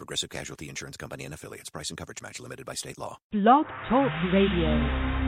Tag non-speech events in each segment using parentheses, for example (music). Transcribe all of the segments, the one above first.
Progressive Casualty Insurance Company and affiliates. Price and coverage match limited by state law. Blog Talk Radio.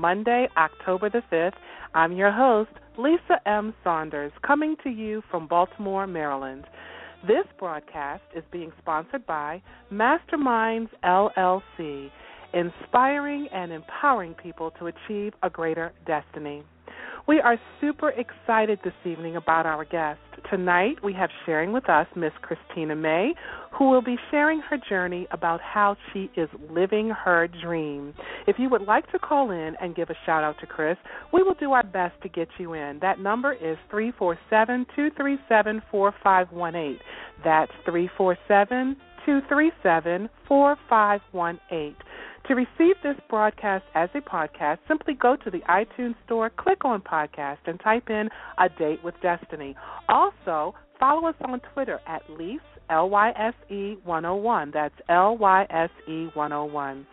Monday, October the 5th. I'm your host, Lisa M. Saunders, coming to you from Baltimore, Maryland. This broadcast is being sponsored by Masterminds LLC, inspiring and empowering people to achieve a greater destiny. We are super excited this evening about our guest. Tonight we have sharing with us Miss Christina May, who will be sharing her journey about how she is living her dream. If you would like to call in and give a shout out to Chris, we will do our best to get you in. That number is three four seven two three seven four five one eight. That's three four seven two three seven four five one eight. To receive this broadcast as a podcast, simply go to the iTunes Store, click on podcast, and type in A Date with Destiny. Also, follow us on Twitter at Lyse, L Y S E 101. That's L Y S E 101.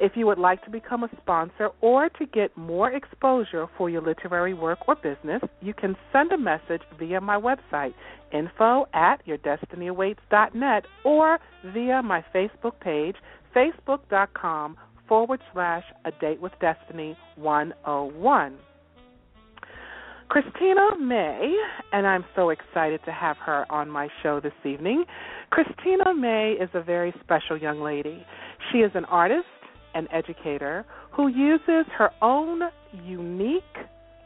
If you would like to become a sponsor or to get more exposure for your literary work or business, you can send a message via my website, info at yourdestinyawaits.net, or via my Facebook page, facebook.com forward slash a date with destiny 101. Christina May, and I'm so excited to have her on my show this evening. Christina May is a very special young lady. She is an artist and educator who uses her own unique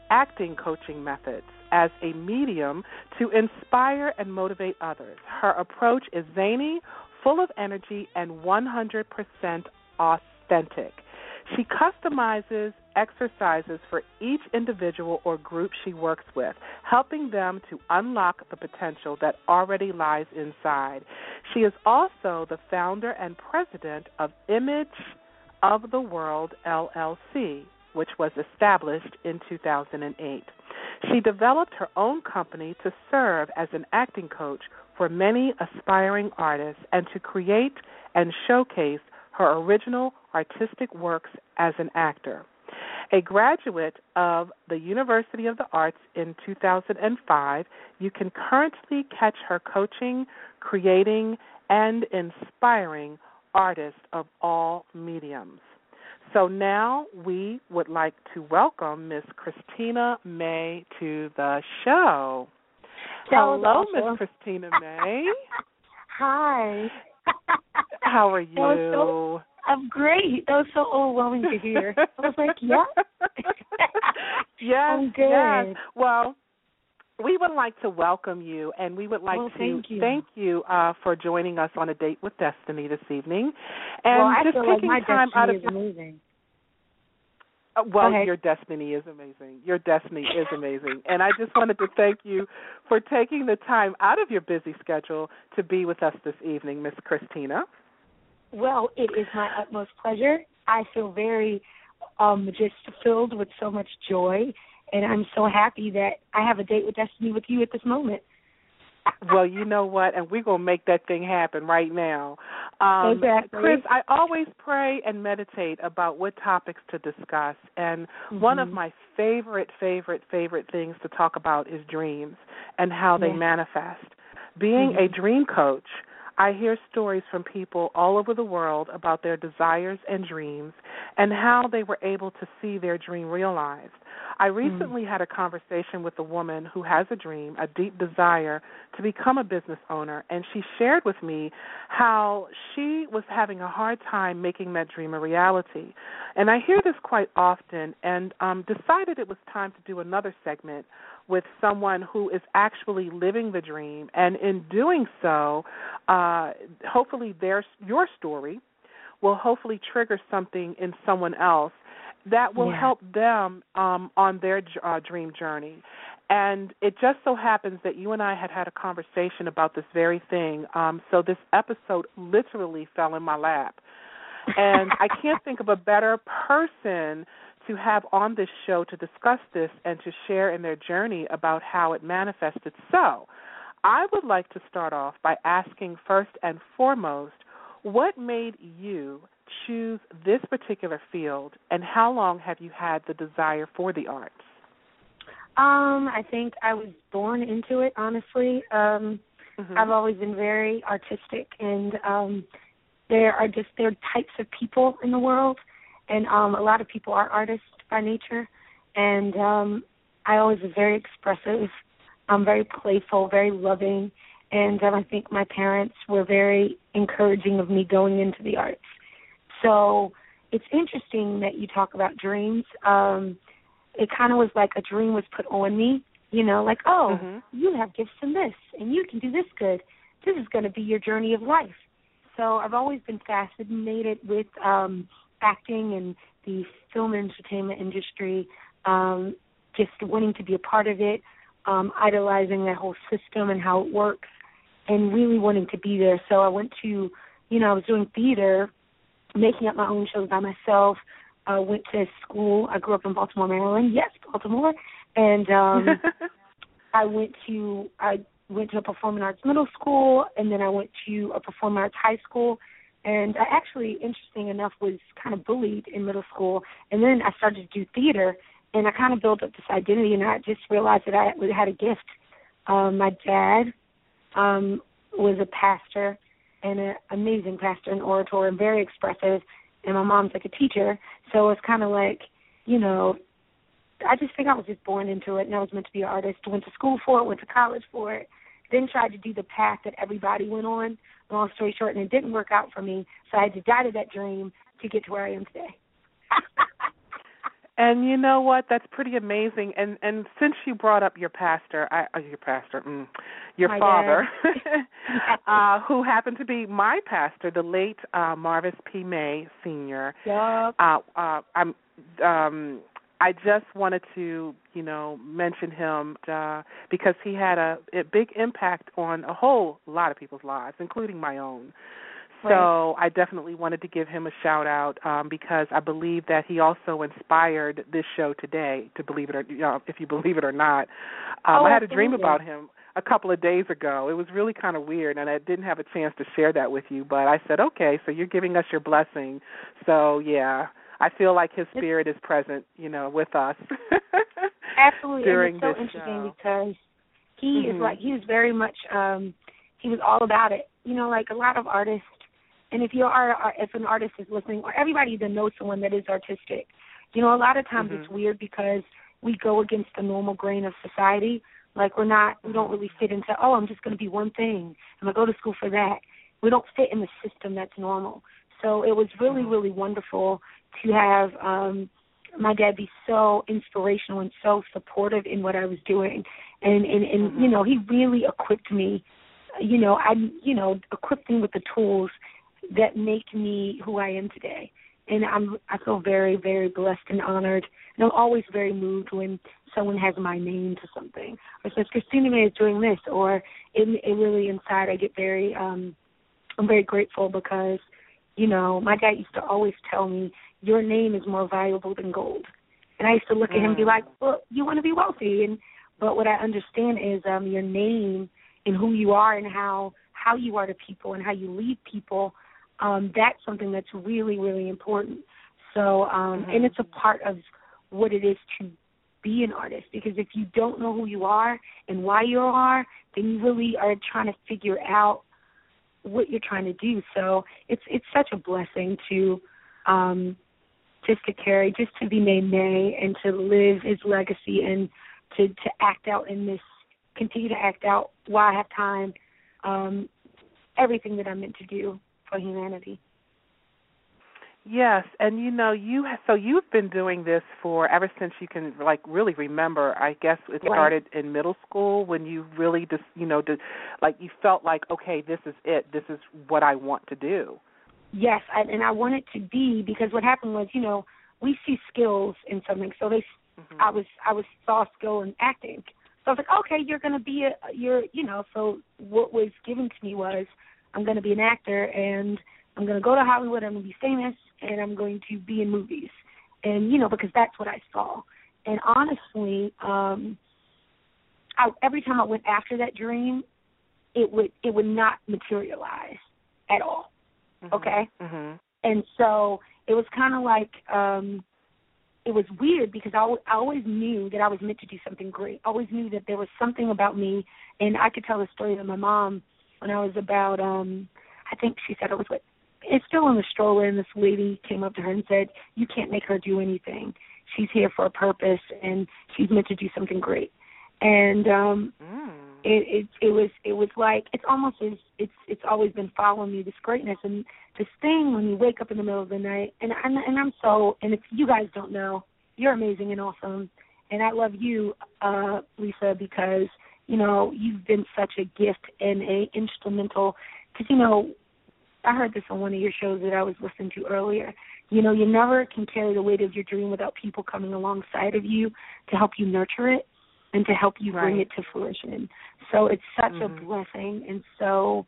acting coaching methods as a medium to inspire and motivate others. Her approach is zany, full of energy, and 100% authentic. She customizes exercises for each individual or group she works with, helping them to unlock the potential that already lies inside. She is also the founder and president of Image of the Word LLC, which was established in 2008. She developed her own company to serve as an acting coach for many aspiring artists and to create and showcase her original artistic works as an actor. A graduate of the University of the Arts in 2005, you can currently catch her coaching, creating, and inspiring artists of all mediums. So now we would like to welcome Miss Christina May to the show. Hello. Miss Christina May. Hi. How are you? So, I'm great. That was so overwhelming to hear. I was like, (laughs) yeah. yes, I'm good. yes. Well, we would like to welcome you, and we would like well, to thank you, thank you uh, for joining us on a date with Destiny this evening, and well, just like taking my time out of your, amazing. Uh, well, your destiny is amazing. Your destiny is amazing. And I just wanted to thank you for taking the time out of your busy schedule to be with us this evening, Miss Christina. Well, it is my utmost pleasure. I feel very um just filled with so much joy and I'm so happy that I have a date with destiny with you at this moment. Well, you know what, and we're gonna make that thing happen right now. Um, exactly. Chris, I always pray and meditate about what topics to discuss, and mm-hmm. one of my favorite, favorite, favorite things to talk about is dreams and how they yeah. manifest. Being mm-hmm. a dream coach, I hear stories from people all over the world about their desires and dreams and how they were able to see their dream realized. I hmm. recently mm. had a conversation with a woman who has a dream, a deep desire to become a business owner, and she shared with me how she was having a hard time making that dream a reality. And I hear this quite often and um decided it was time to do another segment with someone who is actually living the dream. And in doing so uh hopefully their your story will hopefully trigger something in someone else that will yeah. help them um on their uh, dream journey. And it just so happens that you and I had had a conversation about this very thing. Um so this episode literally fell in my lap. And I can't think of a better person to have on this show to discuss this and to share in their journey about how it manifested. So, I would like to start off by asking first and foremost, what made you choose this particular field and how long have you had the desire for the arts? Um, I think I was born into it, honestly. Um mm-hmm. I've always been very artistic and um there are just there are types of people in the world and um a lot of people are artists by nature and um I always was very expressive. I'm very playful, very loving, and um, I think my parents were very encouraging of me going into the arts. So it's interesting that you talk about dreams. Um it kind of was like a dream was put on me, you know, like, oh, mm-hmm. you have gifts in this and you can do this good. This is going to be your journey of life. So I've always been fascinated with um acting and the film and entertainment industry, um, just wanting to be a part of it, um, idolizing that whole system and how it works, and really wanting to be there. So I went to, you know, I was doing theater, making up my own shows by myself. Uh, went to school. I grew up in Baltimore, Maryland. Yes, Baltimore. And um (laughs) I went to I went to a performing arts middle school, and then I went to a performing arts high school. And I actually, interesting enough, was kind of bullied in middle school, and then I started to do theater, and I kind of built up this identity, and I just realized that I had a gift. Um, my dad um, was a pastor and an amazing pastor and orator, and very expressive, and my mom's like a teacher, so it's kind of like, you know, I just think I was just born into it, and I was meant to be an artist. Went to school for it, went to college for it, then tried to do the path that everybody went on. Long story short, and it didn't work out for me. So I had to die to that dream to get to where I am today. (laughs) and you know what? That's pretty amazing. And and since you brought up your pastor, I, uh, your pastor, mm, your My father, (laughs) uh, who happened to be my pastor, the late uh, Marvis P. May Senior. Yep. Uh, uh, I'm um I just wanted to, you know, mention him uh, because he had a, a big impact on a whole lot of people's lives, including my own. So I definitely wanted to give him a shout out um, because I believe that he also inspired this show today. To believe it or you know, if you believe it or not, um, oh, I had a dream about him a couple of days ago. It was really kind of weird, and I didn't have a chance to share that with you. But I said, okay, so you're giving us your blessing. So yeah, I feel like his spirit is present, you know, with us. (laughs) Absolutely, during and it's so interesting show. because he Mhm. is like he was very much um he was all about it. You know, like a lot of artists, and if you are if an artist is listening, or everybody that knows someone that is artistic, you know, a lot of times Mhm. it's weird because we go against the normal grain of society. Like we're not, we don't really fit into. Oh, I'm just going to be one thing. I'm going to go to school for that. We don't fit in the system that's normal. So it was really, really wonderful to have um my dad be so inspirational and so supportive in what I was doing. And and and Mhm. you know he really equipped me you know I you know equipped me with the tools that make me who I am today. And I'm I feel very very blessed and honored. And I'm always very moved when someone has my name to something. Or says Christina May is doing this or it, it really inside I get very um I'm very grateful because you know my dad used to always tell me your name is more valuable than gold. And I used to look at him and be like, well, you want to be wealthy, and but what I understand is um your name and who you are and how how you are to people and how you lead people. Um, that's something that's really really important. So um, Mm-hmm. and it's a part of what it is to be an artist because if you don't know who you are and why you are, then you really are trying to figure out what you're trying to do. So it's it's such a blessing to um just to carry, just to be named May and to live his legacy and to to act out in this continue to act out while I have time, um, everything that I'm meant to do for humanity. Yes, and you know you ha- so you've been doing this for ever since you can like really remember. I guess it Right. started in middle school when you really just you know did, like you felt like okay this is it this is what I want to do. Yes, I, and I want it to be because what happened was, you know, we see skills in something. So they, I was, I was saw skill in acting. So I was like, okay, you're going to be a, you're, you know. So what was given to me was, I'm going to be an actor, and I'm going to go to Hollywood. I'm to be famous, and I'm going to be in movies, and you know, because that's what I saw. And honestly, um, I, every time I went after that dream, it would, it would not materialize at all. Okay Mhm. and so it was kind of like um it was weird because I, I always knew that I was meant to do something great. I always knew that there was something about me, and I could tell the story to my mom when I was about um I think she said I was what it's still in the stroller, and this lady came up to her and said, "You can't make her do anything. She's here for a purpose, and she's meant to do something great." And um Mm. It it it was it was like it's almost as it's it's always been following me this greatness and this thing when you wake up in the middle of the night and and and I'm so and if you guys don't know you're amazing and awesome and I love you uh Lisa because you know you've been such a gift and a instrumental because you know I heard this on one of your shows that I was listening to earlier. You know you never can carry the weight of your dream without people coming alongside of you to help you nurture it and to help you bring it to fruition. So it's such a Mhm. blessing and so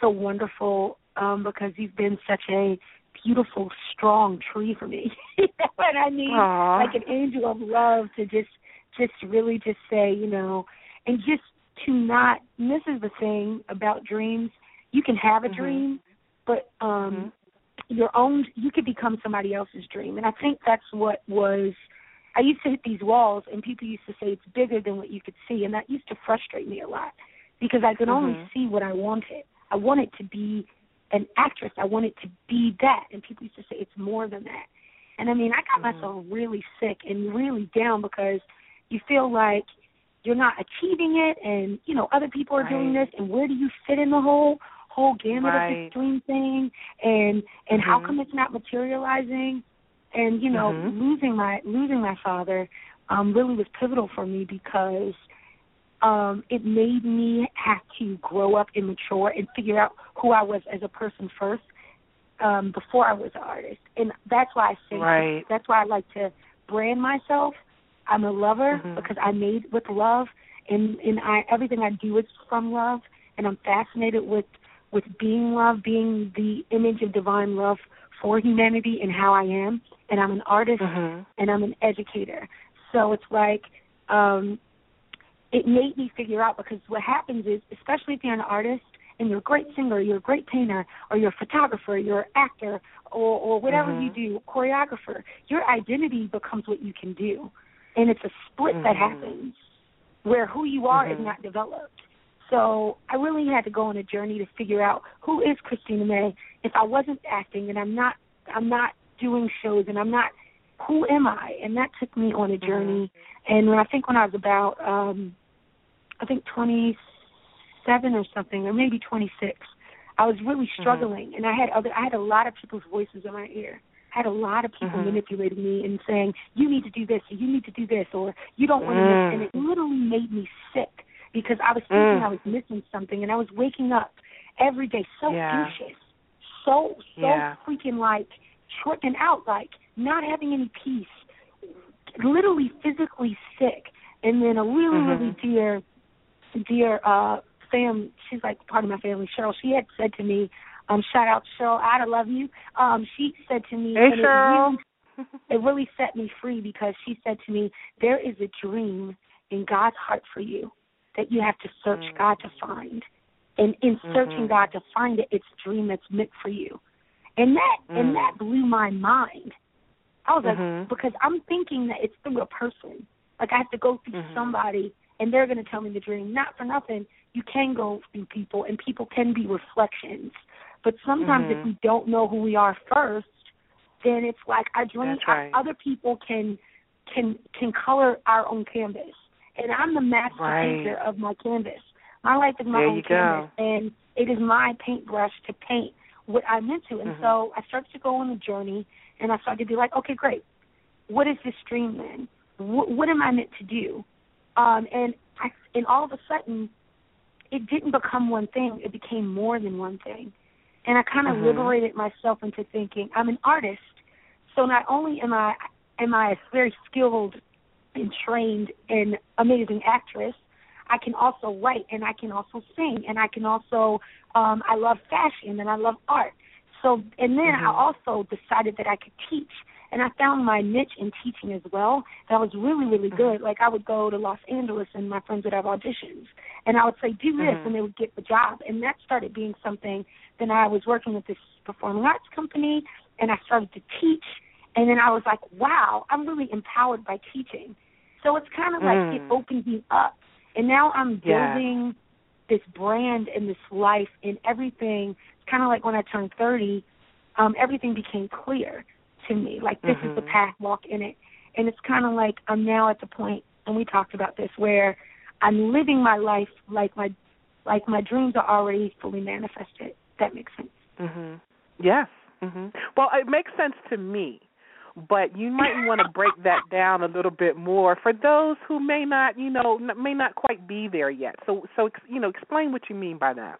so wonderful um because you've been such a beautiful, strong tree for me. (laughs) and I mean Aw. like an angel of love to just just really just say, you know, and just to not and this is the thing about dreams. You can have a Mhm. dream, but um Mhm. your own you could become somebody else's dream and i think that's what was i used to hit these walls and people used to say it's bigger than what you could see and that used to frustrate me a lot because i could only Mhm. see what i wanted i wanted to be an actress i wanted to be that and people used to say it's more than that and i mean i got Mhm. myself really sick and really down because you feel like you're not achieving it and you know other people are doing this and where do you fit in the whole whole gamut of Right. this dream thing and and how Mhm. come it's not materializing and you know Mhm. losing my losing my father um really was pivotal for me because um it made me have to grow up and mature and figure out who I was as a person first um before I was an artist and that's why I say Right. that's why I like to brand myself I'm a lover Mhm. because I made with love and and I everything I do is from love and I'm fascinated with with being love, being the image of divine love for humanity and how I am. And I'm an artist Mhm. and I'm an educator. So it's like um it made me figure out because what happens is especially if you're an artist and you're a great singer, you're a great painter, or you're a photographer, you're an actor, or or whatever you do, choreographer, your identity becomes what you can do. And it's a split that Mhm. happens where who you are is not developed. So I really had to go on a journey to figure out who is Christina May. If I wasn't acting and I'm not I'm not doing shows and I'm not who am I? And that took me on a journey. And when I think when I was about um I think twenty seven or something, or maybe twenty six, I was really struggling and I had other I had a lot of people's voices in my ear. I had a lot of people Mhm. manipulating me and saying, You need to do this or you need to do this or you don't want to Mm. miss and it literally made me sick because I was thinking Mm. I was missing something and I was waking up every day so Yeah. anxious, so so Yeah. freaking like tripping out, like not having any peace, literally physically sick. And then a really, Mhm. really dear, dear uh fam, she's like part of my family, Cheryl. She had said to me, Um, shout out Cheryl I love you. Um, she said to me, hey, and Cheryl. It really, it really set me free because she said to me, there is a dream in God's heart for you that you have to search mm. God to find. And in searching mm-hmm. God to find it, it's a dream that's meant for you. And that mm. and that blew my mind. I was mm-hmm. like, because I'm thinking that it's through a person. Like I have to go through mm-hmm. somebody and they're going to tell me the dream. Not for nothing, you can go through people and people can be reflections. But sometimes mm-hmm. if we don't know who we are first, then it's like our dream. right. Other people can can can color our own canvas, and I'm the master right. painter of my canvas. My life is my there own canvas, go. and it is my paintbrush to paint what I'm into. And mm-hmm. so I started to go on a journey, and I started to be like, okay, great. What is this dream then? What, what am I meant to do? Um, and I, and all of a sudden, it didn't become one thing. It became more than one thing. And I kind of mm-hmm. liberated myself into thinking I'm an artist. So not only am I am I a very skilled and trained and amazing actress, I can also write and I can also sing and I can also um I love fashion and I love art. So and then mm-hmm. I also decided that I could teach and I found my niche in teaching as well. That was really, really mm-hmm. good. Like I would go to Los Angeles and my friends would have auditions and I would say, Do this mm-hmm. and they would get the job and that started being something then I was working with this performing arts company and I started to teach and then I was like, Wow, I'm really empowered by teaching. So it's kind of like mm. it opened me up. And now I'm yeah. building this brand and this life and everything. It's kind of like when I turned 30, um, everything became clear to me. Like, this mm-hmm. is the path, walk in it. And it's kind of like I'm now at the point, and we talked about this, where I'm living my life like my like my dreams are already fully manifested. That makes sense. Mhm. Yes. Mhm. Well, it makes sense to me but you might want to break that down a little bit more for those who may not, you know, may not quite be there yet. So, so you know, explain what you mean by that.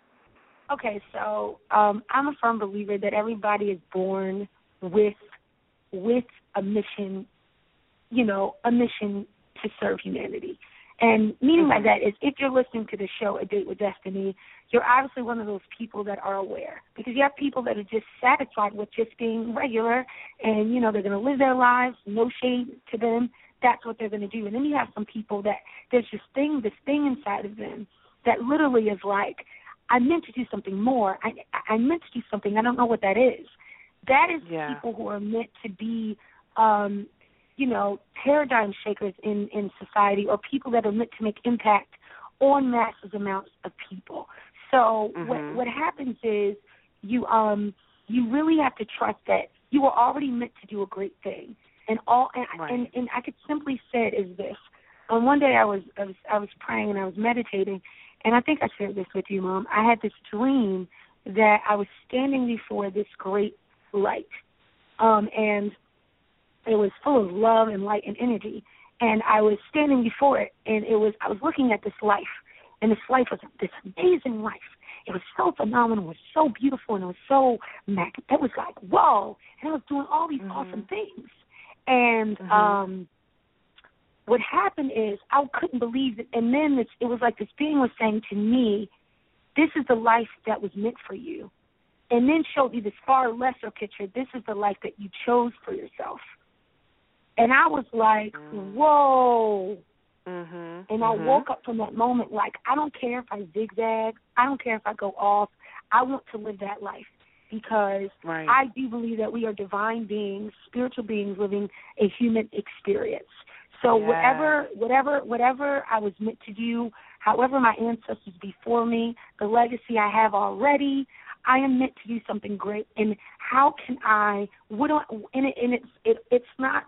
Okay, so um, I'm a firm believer that everybody is born with with a mission, you know, a mission to serve humanity. And meaning mm-hmm. by that is if you're listening to the show A Date with Destiny, you're obviously one of those people that are aware. Because you have people that are just satisfied with just being regular and, you know, they're gonna live their lives, no shame to them. That's what they're gonna do. And then you have some people that there's this thing this thing inside of them that literally is like, I meant to do something more. I I meant to do something. I don't know what that is. That is yeah. people who are meant to be um you know, paradigm shakers in, in society or people that are meant to make impact on massive amounts of people. So mm-hmm. what what happens is you um you really have to trust that you are already meant to do a great thing. And all and right. and, and I could simply say it is this. On one day I was I was I was praying and I was meditating and I think I shared this with you, Mom. I had this dream that I was standing before this great light. Um and it was full of love and light and energy. And I was standing before it, and it was I was looking at this life, and this life was this amazing life. It was so phenomenal, it was so beautiful, and it was so mag. It was like whoa, and I was doing all these mm-hmm. awesome things. And mm-hmm. um, what happened is I couldn't believe it. And then this, it was like this being was saying to me, "This is the life that was meant for you." And then showed me this far lesser picture. This is the life that you chose for yourself. And I was like, whoa. Mm-hmm. And I mm-hmm. woke up from that moment like, I don't care if I zigzag. I don't care if I go off. I want to live that life because right. I do believe that we are divine beings, spiritual beings living a human experience. So yeah. whatever, whatever, whatever I was meant to do, however my ancestors before me, the legacy I have already, I am meant to do something great. And how can I? What do I? And, it, and it's it, it's not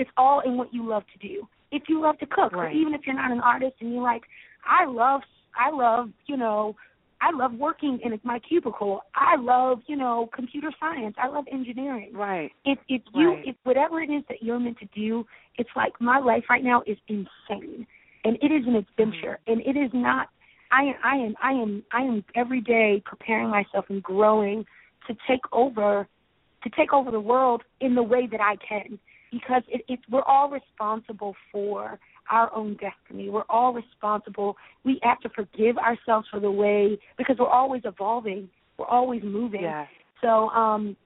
it's all in what you love to do. If you love to cook, right. or even if you're not an artist and you're like, I love, I love, you know, I love working in my cubicle. I love, you know, computer science. I love engineering. Right. If if you right. if whatever it is that you're meant to do, it's like my life right now is insane, and it is an adventure, mm-hmm. and it is not. I I am I am I am every day preparing myself and growing to take over, to take over the world in the way that I can because it, it, we're all responsible for our own destiny. We're all responsible. We have to forgive ourselves for the way because we're always evolving. We're always moving. Yeah. So um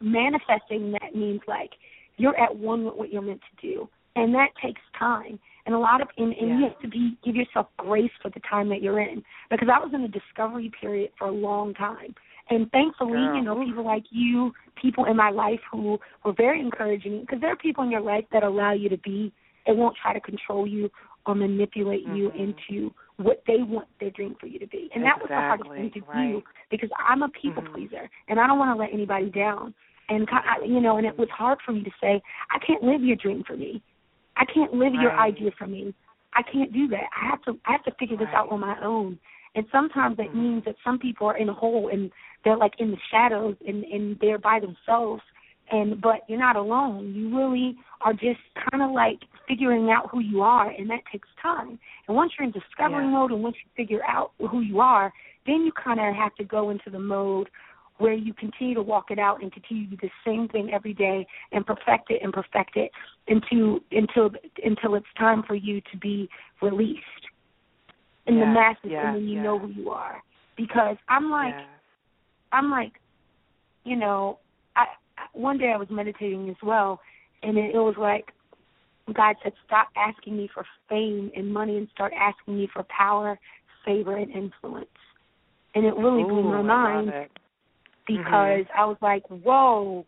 manifesting that means like you're at one with what you're meant to do. And that takes time. And a lot of and, and Yeah. you have to be give yourself grace for the time that you're in. Because I was in a discovery period for a long time. And thankfully, Girl, you know, people like you, people in my life who were very encouraging because there are people in your life that allow you to be and won't try to control you or manipulate you Mhm. into what they want their dream for you to be. And that was the hardest thing to Exactly, do because I'm a people Mhm. pleaser and I don't want to let anybody down. And I- you know, and it was hard for me to say, I can't live your dream for me. I can't live your idea for me. I can't do that. I have to I have to figure this out on my own. And sometimes that Mhm. means that some people are in a hole and they're like in the shadows and and they're by themselves and but you're not alone. You really are just kind of like figuring out who you are and that takes time. And once you're in discovery Yeah. mode and once you figure out who you are, then you kind of have to go into the mode where you continue to walk it out and continue to do the same thing every day and perfect it and perfect it until until until it's time for you to be released in the masses yes, and then you yes. know who you are. Because I'm like Yes. I'm like, you know, I one day I was meditating as well, and it, it was like God said, stop asking me for fame and money and start asking me for power, favor, and influence. And it really blew my mind it. because I was like, whoa,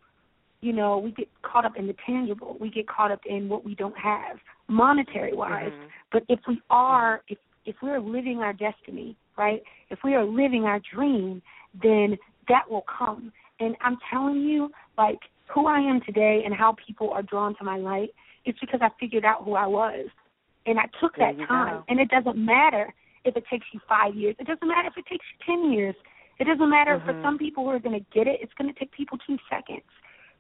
you know, we get caught up in the tangible. We get caught up in what we don't have, monetary wise. Mhm. But if we are, if if we're living our destiny, right? If we are living our dream, then that will come. And I'm telling you, like who I am today and how people are drawn to my light, it's because I figured out who I was, and I took There that time. go. And it doesn't matter if it takes you five years. It doesn't matter if it takes you ten years. It doesn't matter for Mhm. some people who are going to get it. It's going to take people two seconds.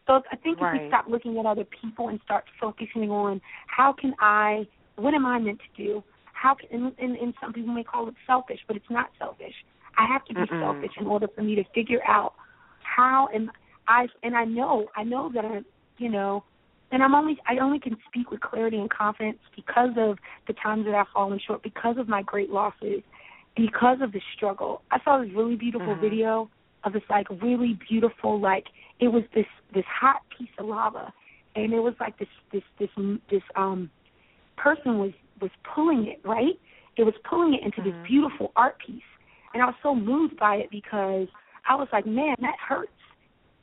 So I think if we stop looking at other people and start focusing on how can I, what am I meant to do? How can, and, and, and some people may call it selfish, but it's not selfish. I have to be Mm-mm. selfish in order for me to figure out how am I, and I know, I know that I'm, you know, and I'm only, I only can speak with clarity and confidence because of the times that I've fallen short, because of my great losses, because of the struggle. I saw this really beautiful Mhm. video of this like really beautiful like it was this this hot piece of lava and it was like this this this this um person was was pulling it right it was pulling it into Mhm. this beautiful art piece and i was so moved by it because i was like man that hurts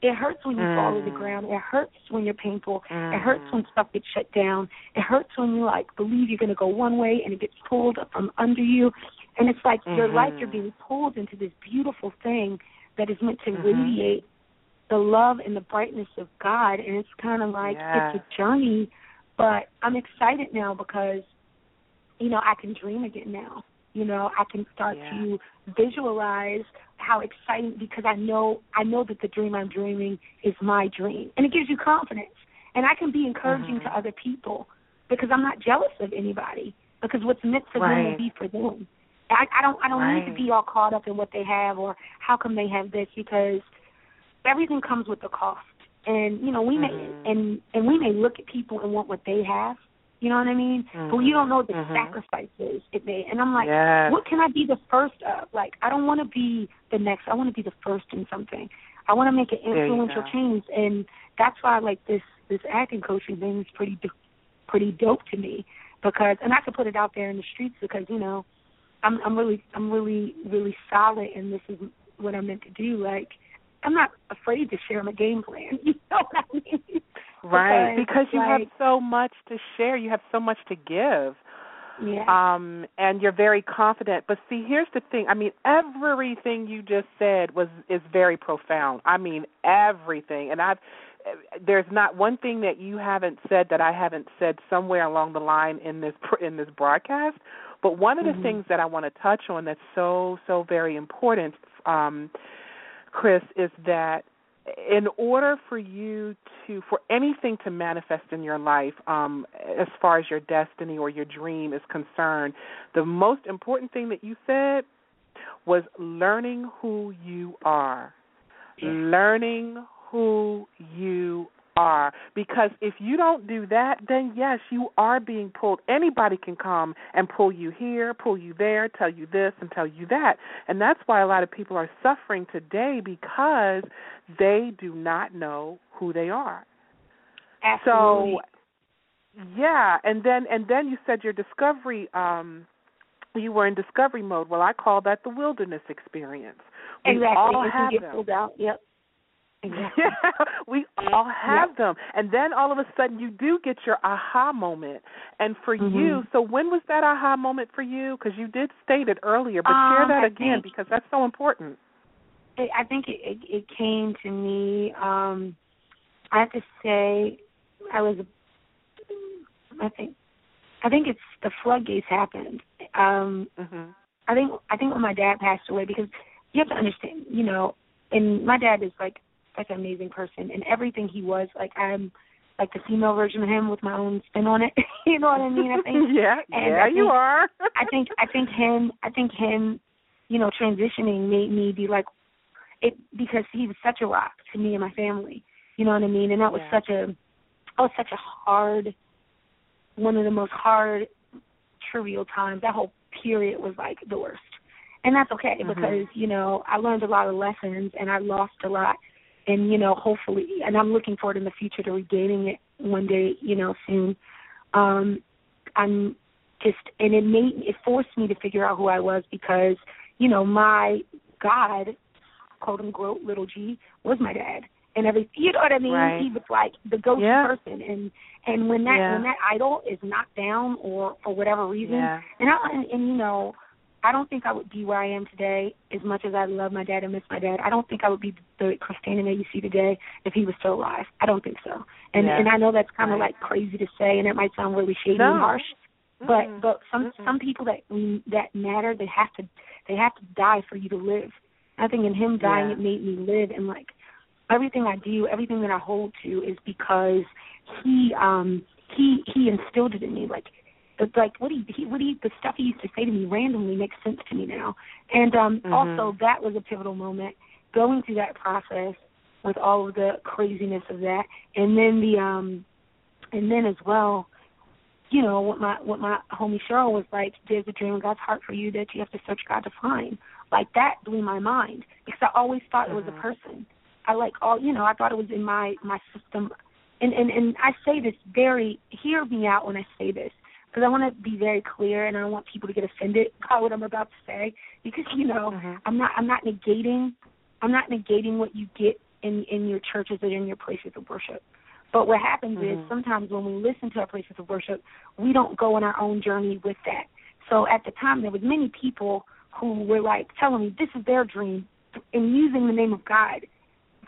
it hurts when you fall to the Mm. ground it hurts when you're painful it hurts Mhm. when stuff gets shut down it hurts when you like believe you're going to go one way and it gets pulled from under you and it's like your life you're Mhm. being pulled into this beautiful thing that is meant to Mhm. radiate the love and the brightness of God and it's kind of like Yes. it's a journey but I'm excited now because you know I can dream again now you know I can start Yeah. to visualize how exciting because I know I know that the dream I'm dreaming is my dream and it gives you confidence and I can be encouraging Mhm. to other people because I'm not jealous of anybody because what's meant for them will be for them I, I don't I don't need to be all caught up in what they have or how come they have this because everything comes with a cost. And you know, we may Mhm. and and we may look at people and want what they have. You know what I mean? But you don't know the Mhm. sacrifices it made. And I'm like, Yes. what can I be the first of? Like, I don't want to be the next. I want to be the first in something. I want to make an influential change, and that's why like this this acting coaching thing is pretty pretty dope to me because, and I could put it out there in the streets because you know, I'm I'm really I'm really really solid, and this is what I'm meant to do. Like, I'm not afraid to share my game plan. (laughs) You know what I mean? Right, because you have so much to share. You have so much to give. yeah. um and you're very confident but see here's the thing i mean everything you just said was is very profound i mean everything and i've there's not one thing that you haven't said that i haven't said somewhere along the line in this in this broadcast but one of the Mhm. things that i want to touch on that's so so very important um chris is that in order for you to for anything to manifest in your life um as far as your destiny or your dream is concerned the most important thing that you said was learning who you are Yeah. learning who you are. Because if you don't do that, then yes, you are being pulled. Anybody can come and pull you here, pull you there, tell you this and tell you that. And that's why a lot of people are suffering today because they do not know who they are. Absolutely. So yeah, and then and then you said your discovery um you were in discovery mode. Well, I call that the wilderness experience. We exactly. all have you get them. pulled out. Yep. Exactly. Yeah, (laughs) we all have them. And then all of a sudden you do get your aha moment. And for Mhm. you, so when was that aha moment for you? Because you did state it earlier, but Um, share that I again think- because that's so important. it, I think it, it it came to me. Um, I have to say, I was. I think, I think it's the floodgates happened. Um, Mhm. I think I think when my dad passed away because you have to understand, you know, and my dad is like such an amazing person and everything he was like I'm like the female version of him with my own spin on it. (laughs) you know what I mean? I think (laughs) yeah, and yeah, I you are. I think I think him I think him, you know, transitioning made me be like it because he was such a rock to me and my family. You know what I mean? And that was Yeah. such a that was such a hard one of the most hard trivial times. That whole period was like the worst. And that's okay Mhm. because, you know, I learned a lot of lessons and I lost a lot and, you know, hopefully and I'm looking forward in the future to regaining it one day, you know, soon. Um I'm just and it made it forced me to figure out who I was because, you know, my God, quote unquote, little G, was my dad. And every you know what I mean? Right. He was like the go to Yeah. person and and when that Yeah. when that idol is knocked down or for whatever reason Yeah. and I and, and you know, I don't think I would be where I am today as much as I love my dad and miss my dad. I don't think I would be the Christina that you see today if he was still alive. I don't think so. And Yeah. and I know that's kind of Right. like crazy to say and it might sound really shady No. and harsh. But Mm-mm. but some Mm-mm. some people that that matter they have to they have to die for you to live. I think in him dying Yeah. it made me live and like everything I do, everything that I hold to is because he um he he instilled it in me like the, like what he, he what he the stuff he used to say to me randomly makes sense to me now. And um Mhm. also that was a pivotal moment going through that process with all of the craziness of that. And then the um and then as well you know what my what my homie Cheryl was like there's a dream in God's heart for you that you have to search God to find. Like that blew my mind because I always thought it was a person. I like all you know I thought it was in my my system. And and and I say this very hear me out when I say this because I want to be very clear and I don't want people to get offended by what I'm about to say because you know Mhm. I'm not I'm not negating I'm not negating what you get in in your churches or in your places of worship. But what happens Mhm. is sometimes when we listen to our places of worship, we don't go on our own journey with that. So at the time there was many people who were like telling me this is their dream and using the name of God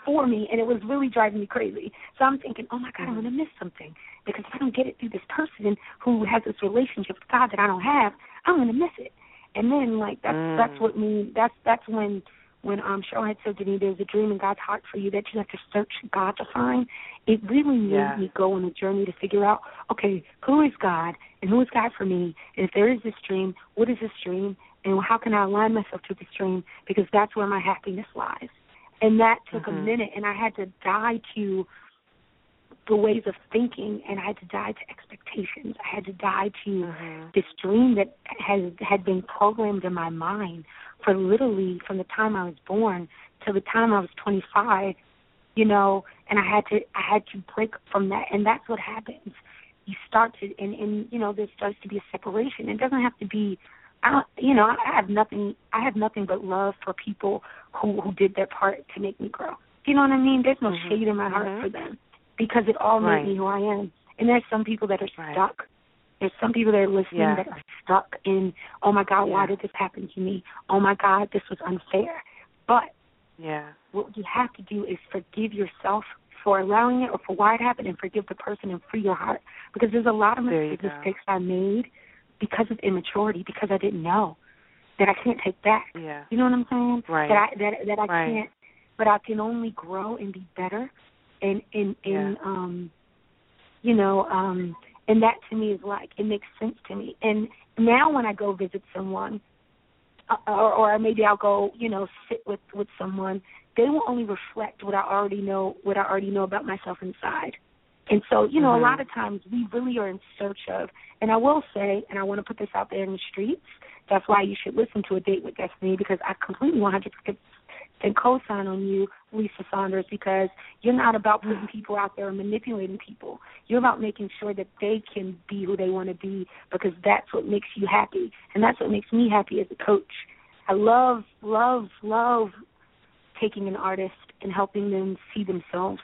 for me and it was really driving me crazy. So I'm thinking, Oh my God, I'm Mhm. gonna miss something because if I don't get it through this person who has this relationship with God that I don't have, I'm gonna miss it. And then like that's Mm. that's what me that's that's when when um Cheryl had said to me there's a dream in God's heart for you that you have to search God to find, it really made Yeah. me go on a journey to figure out, okay, who is God and who is God for me? And if there is this dream, what is this dream? And how can I align myself to this dream? Because that's where my happiness lies. And that took a Mhm. minute and I had to die to the ways of thinking and I had to die to expectations. I had to die to Mhm. this dream that has had been programmed in my mind for literally from the time I was born till the time I was 25, you know, and I had to I had to break from that and that's what happens. You start to and and you know there starts to be a separation. It doesn't have to be I don't you know, I have nothing I have nothing but love for people who who did their part to make me grow. You know what I mean? There's no Mhm. shade in my heart Mhm. for them because it all made me who I am. And there's some people that are Right. stuck. There's some people that are listening Yeah. that are stuck in, oh my God, why did this happen to me? Oh my God, this was unfair. But Yeah. what you have to do is forgive yourself for allowing it or for why it happened and forgive the person and free your heart. Because there's a lot of mistakes I made because of immaturity, because I didn't know that I can't take back. Yeah. You know what I'm saying? Right. That I that that I Right. can't but I can only grow and be better and and and Yeah. um you know, um and that to me is like it makes sense to me. And now when I go visit someone uh, or or maybe I'll go, you know, sit with with someone they will only reflect what I already know what I already know about myself inside. And so, you know, mm-hmm. a lot of times we really are in search of and I will say, and I want to put this out there in the streets, that's why you should listen to A Date with Destiny because I completely 100% and co-sign on you, Lisa Saunders, because you're not about putting people out there and manipulating people. You're about making sure that they can be who they want to be because that's what makes you happy, and that's what makes me happy as a coach. I love, love, love taking an artist and helping them see themselves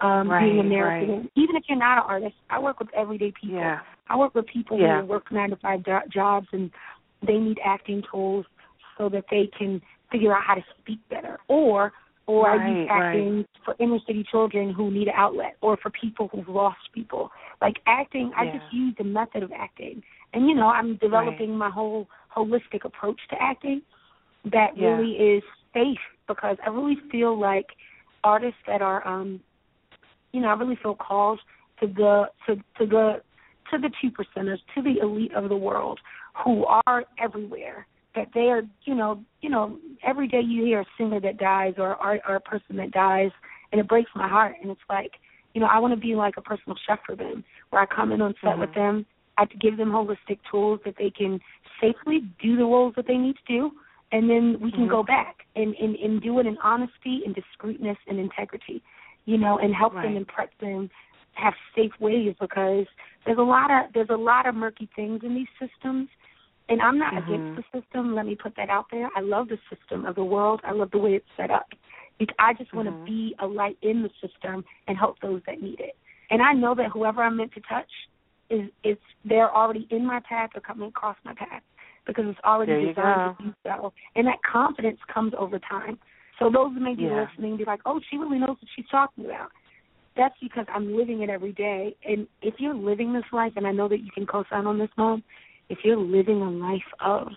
um, right, being American. Right. Even if you're not an artist, I work with everyday people. Yeah. I work with people yeah. who work nine to five do- jobs and they need acting tools so that they can figure out how to speak better, or or right, I use acting right. for inner city children who need an outlet, or for people who've lost people. Like acting, yeah. I just use the method of acting, and you know I'm developing my whole holistic approach to acting that yeah. really is safe because I really feel like artists that are um you know, I really feel called to the to to the to the two percenters, to the elite of the world who are everywhere. That they are, you know, you know, every day you hear a singer that dies or or, or a person that dies, and it breaks my heart. And it's like, you know, I want to be like a personal chef for them, where I come in on set mm-hmm. with them. I have to give them holistic tools that they can safely do the roles that they need to do, and then we can mm-hmm. go back and, and and do it in honesty and discreetness and integrity you know, and help right. them and prep them have safe ways because there's a lot of there's a lot of murky things in these systems and I'm not mm-hmm. against the system, let me put that out there. I love the system of the world. I love the way it's set up. I just want mm-hmm. to be a light in the system and help those that need it. And I know that whoever I'm meant to touch is it's they're already in my path or coming across my path because it's already designed to do so. And that confidence comes over time. So those may be yeah. listening be like, oh, she really knows what she's talking about. That's because I'm living it every day. And if you're living this life, and I know that you can co-sign on this, Mom, if you're living a life of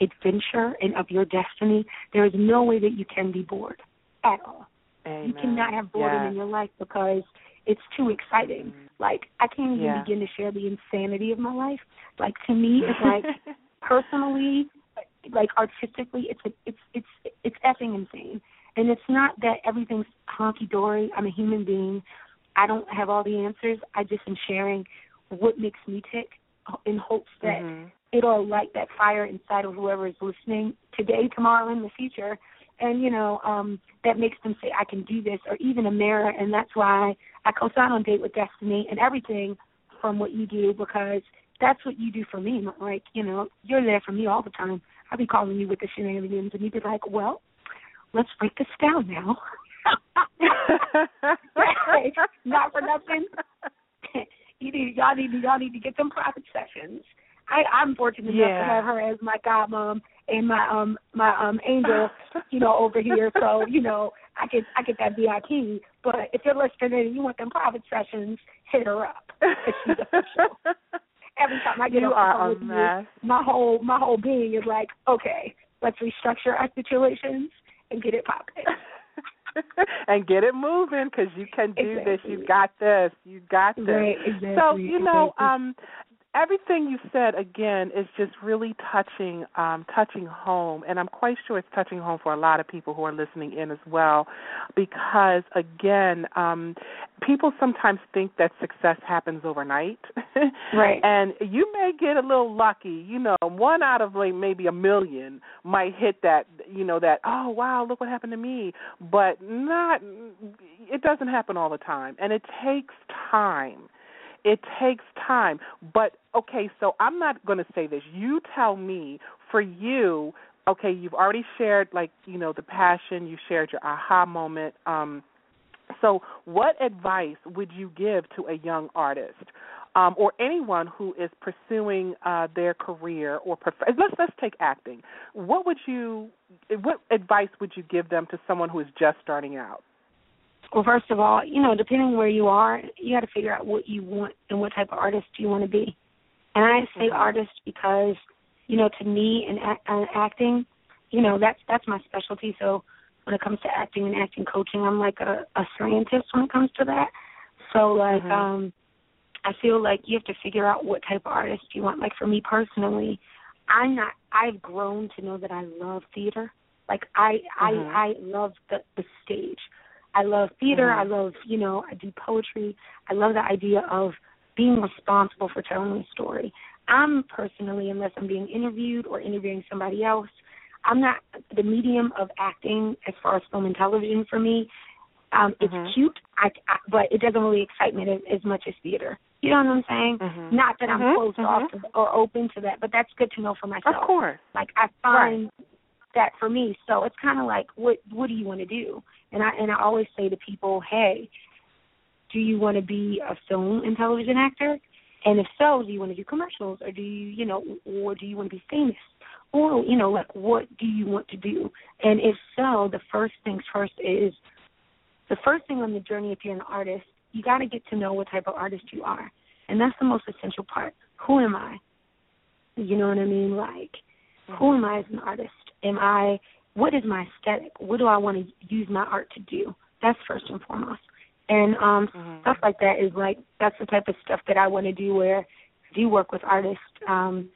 adventure and of your destiny, there is no way that you can be bored at all. Amen. You cannot have boredom yes. in your life because it's too exciting. Mm-hmm. Like I can't even yeah. begin to share the insanity of my life. Like to me, it's like (laughs) personally, like artistically it's a, it's it's it's effing insane. And it's not that everything's honky dory i'm a human being. I don't have all the answers. I just am sharing what makes me tick in hopes that mm-hmm. it'll light that fire inside of whoever is listening today tomorrow in the future. And you know um that makes them say i can do this or even a mirror. And that's why i co-sign on date with destiny and everything from what you do because that's what you do for me. Like you know you're there for me all the time I'd be calling you with the shenanigans, and you'd be like, "Well, let's break this down now." (laughs) Not for nothing. you need y'all need y'all need to get some private sessions. I I'm fortunate yeah. enough to have her as my godmom and my um my um angel, (laughs) you know, over here. So you know I get I get that VIP. But if you're listening and you want them private sessions, hit her up. She's official (laughs) every time I get you off the phone with you, my whole my whole being is like, okay, let's restructure our situations and get it popping. (laughs) and get it moving because you can do exactly. this. You got this. You got this. Right, exactly, so you know, exactly. um, everything you said again is just really touching um touching home. And I'm quite sure it's touching home for a lot of people who are listening in as well because again um people sometimes think that success happens overnight. (laughs) Right. And you may get a little lucky. You know one out of like maybe a million might hit that you know that oh wow look what happened to me. But not it doesn't happen all the time. And it takes time it takes time. But okay, so I'm not going to say this. You tell me for you, okay, you've already shared like, you know, the passion, you shared your aha moment. Um so what advice would you give to a young artist? Um, or anyone who is pursuing uh, their career or prof- let's let's take acting. What would you what advice would you give them to someone who is just starting out? Well, first of all, you know, depending where you are, you got to figure out what you want and what type of artist you want to be. And I say mm-hmm. artist because, you know, to me and uh, acting, you know, that's that's my specialty. So when it comes to acting and acting coaching, I'm like a, a scientist when it comes to that. So like, mm-hmm. um, I feel like you have to figure out what type of artist you want. Like for me personally, I'm not. I've grown to know that I love theater. Like I Mhm. I I love the the stage. I love theater. Mhm. I love you know I do poetry. I love the idea of being responsible for telling a story. I'm personally, unless I'm being interviewed or interviewing somebody else, I'm not the medium of acting as far as film and television for me. Um, it's Mhm. cute, I, I, but it doesn't really excite me as, as much as theater. You know what I'm saying? Mhm. Not that I'm Mhm, closed off to, or open to that, but that's good to know for myself. Of course. Like I find that for me. So it's kind of like, what what do you want to do? And I and I always say to people, hey, do you want to be a film and television actor? And if so, do you want to do commercials, or do you, you know, or do you want to be famous, or you know, like what do you want to do? And if so, the first things first is the first thing on the journey. If you're an artist, you got to get to know what type of artist you are, and that's the most essential part. Who am I? You know what I mean? Like, who am I as an artist? Am I? What is my aesthetic? What do I want to use my art to do? That's first and foremost. And um Mhm. stuff like that is like that's the type of stuff that I want to do where I do work with artists um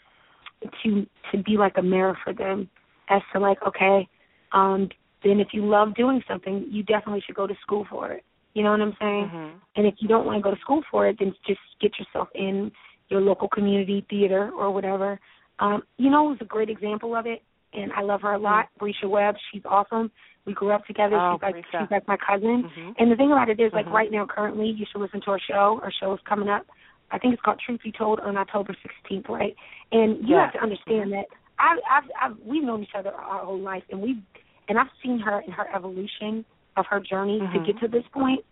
to to be like a mirror for them as to like okay um then if you love doing something you definitely should go to school for it you know what i'm saying Mhm. and if you don't want to go to school for it then just get yourself in your local community theater or whatever um you know who's a great example of it and i love her a lot Bresha Webb she's awesome we grew up together Oh, she's like she's like my cousin Mhm. and the thing about it is, like Mhm. right now, currently, you should listen to our show. Our show is coming up. I think it's called Truth Be Told on October 16th, right? And you Yeah. have to understand that I, I've, I've, we've known each other our whole life, and we've, and I've seen her in her evolution of her journey to Mhm. get to this point.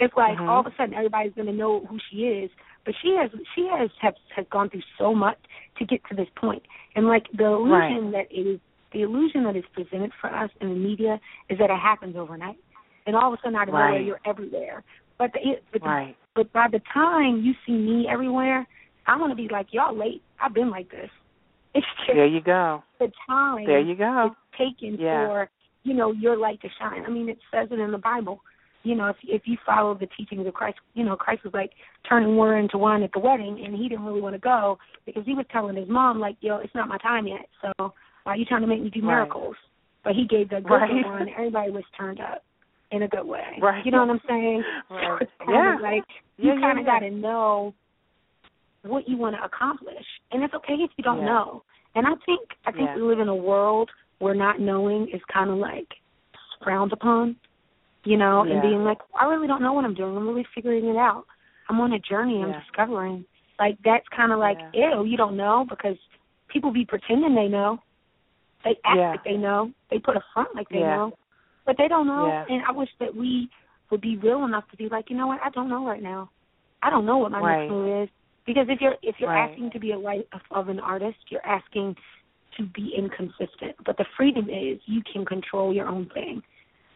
It's like Mhm. all of a sudden everybody's going to know who she is, but she has, she has, has has gone through so much to get to this point, and like the illusion that it is the illusion that is presented for us in the media is that it happens overnight, and all of a sudden out of nowhere Right. you're everywhere. But the, but, the, Right. but by the time you see me everywhere, I want to be like y'all late. I've been like this. (laughs) It's just There you go. the time There you go. it's taken Yeah. for you know your light to shine. I mean, it says it in the Bible. You know, if if you follow the teachings of Christ, you know Christ was like turning water into wine at the wedding, and he didn't really want to go because he was telling his mom like, "Yo, it's not my time yet. So why are you trying to make me do Right. miracles?" But he gave the good Right. one. Everybody was turned up in a good way. Right. You know what I'm saying? Right. (laughs) So Yeah. like you yeah, kind of yeah. got to know what you want to accomplish, and it's okay if you don't know. And I think I think we live in a world where not knowing is kind of like frowned upon, you know, Yeah. and being like, I really don't know what I'm doing. I'm really figuring it out. I'm on a journey. I'm Yeah. discovering. Like that's kind of like, Yeah. ew, you don't know because people be pretending they know. They act Yeah. like they know. They put a front like they know, but they don't know. And I wish that we would be real enough to be like, you know what? I don't know right now. I don't know what my Right. next move is because if you're if you're Right. asking to be a light of, of an artist, you're asking to be inconsistent. But the freedom is you can control your own thing.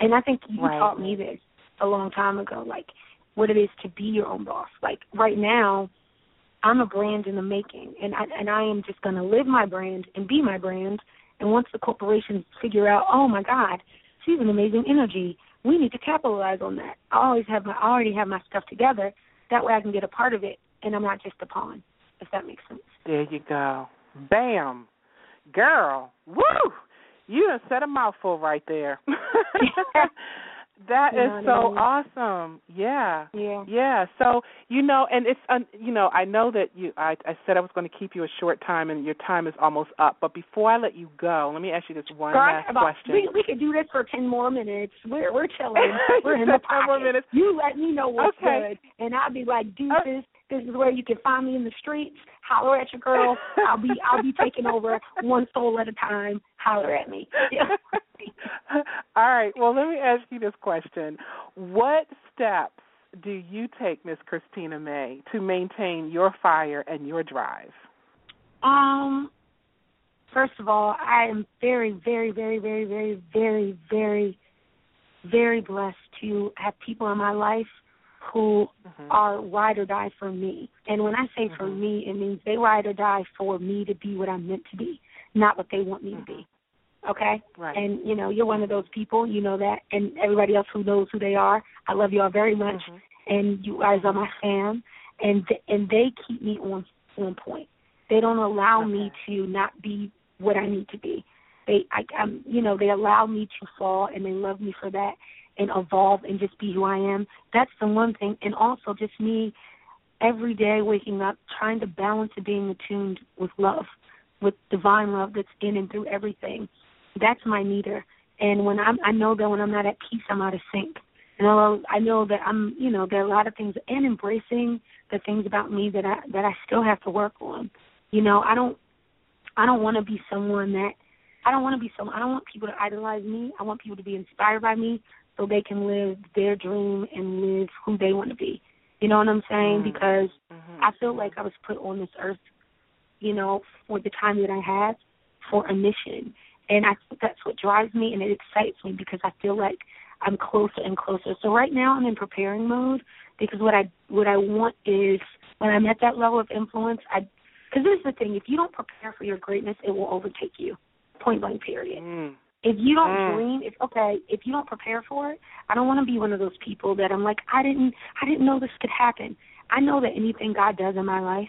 And I think you Right. taught me this a long time ago, like what it is to be your own boss. Like right now, I'm a brand in the making, and I and I am just going to live my brand and be my brand. And once the corporations figure out, oh my God, she's an amazing energy, we need to capitalize on that. I always have my, I already have my stuff together. That way, I can get a part of it, and I'm not just a pawn. If that makes sense. There you go. Bam. Girl. Woo! You done said a mouthful right there. (laughs) that You is so I mean? awesome. Yeah. Yeah. Yeah. So you know, and it's um, you know, I know that you. I, I said I was going to keep you a short time, and your time is almost up. But before I let you go, let me ask you this one last about, question. We, we could do this for ten more minutes. We're we're (laughs) chilling. We're in the 10 more minutes. You let me know what's Okay. good, and I'll be like, deuces. This is where you can find me in the streets. Holler at your girl. I'll be I'll be taking over one soul at a time. Holler at me. Yeah. (laughs) All right. Well, let me ask you this question: What steps do you take, Miss Christina May, to maintain your fire and your drive? Um, first of all, I am very, very, very, very, very, very, very, very blessed to have people in my life who Mhm. are ride or die for me. And when I say for Mhm. me, it means they ride or die for me to be what I'm meant to be, not what they want me to be. Okay? Right. And you know, you're one of those people, you know that, and everybody else who knows who they are. I love you all very much, Mhm. and you guys are my fam, and th- and they keep me on on point. They don't allow me to not be what I need to be. they I I'm you know they allow me to fall and they love me for that and evolve and just be who I am. That's the one thing, and also just me every day waking up trying to balance and being attuned with love, with divine love that's in and through everything. That's my meter. And when I'm, I know that when I'm not at peace, I'm out of sync. And although I know that I'm, you know, there are a lot of things, and embracing the things about me that I that I still have to work on. You know, I don't, I don't want to be someone that, I don't want to be someone. I don't want people to idolize me. I want people to be inspired by me, so they can live their dream and live who they want to be. You know what I'm saying? Mm-hmm. Because mm-hmm. I feel like I was put on this earth, you know, for the time that I had, for a mission, and I think that's what drives me and it excites me because I feel like I'm closer and closer. So right now I'm in preparing mode because what I what I want is when I'm at that level of influence, I because this is the thing: if you don't prepare for your greatness, it will overtake you. Point blank. Period. Mm. If you don't Mm. dream, if okay, if you don't prepare for it, I don't want to be one of those people that I'm like, I didn't, I didn't know this could happen. I know that anything God does in my life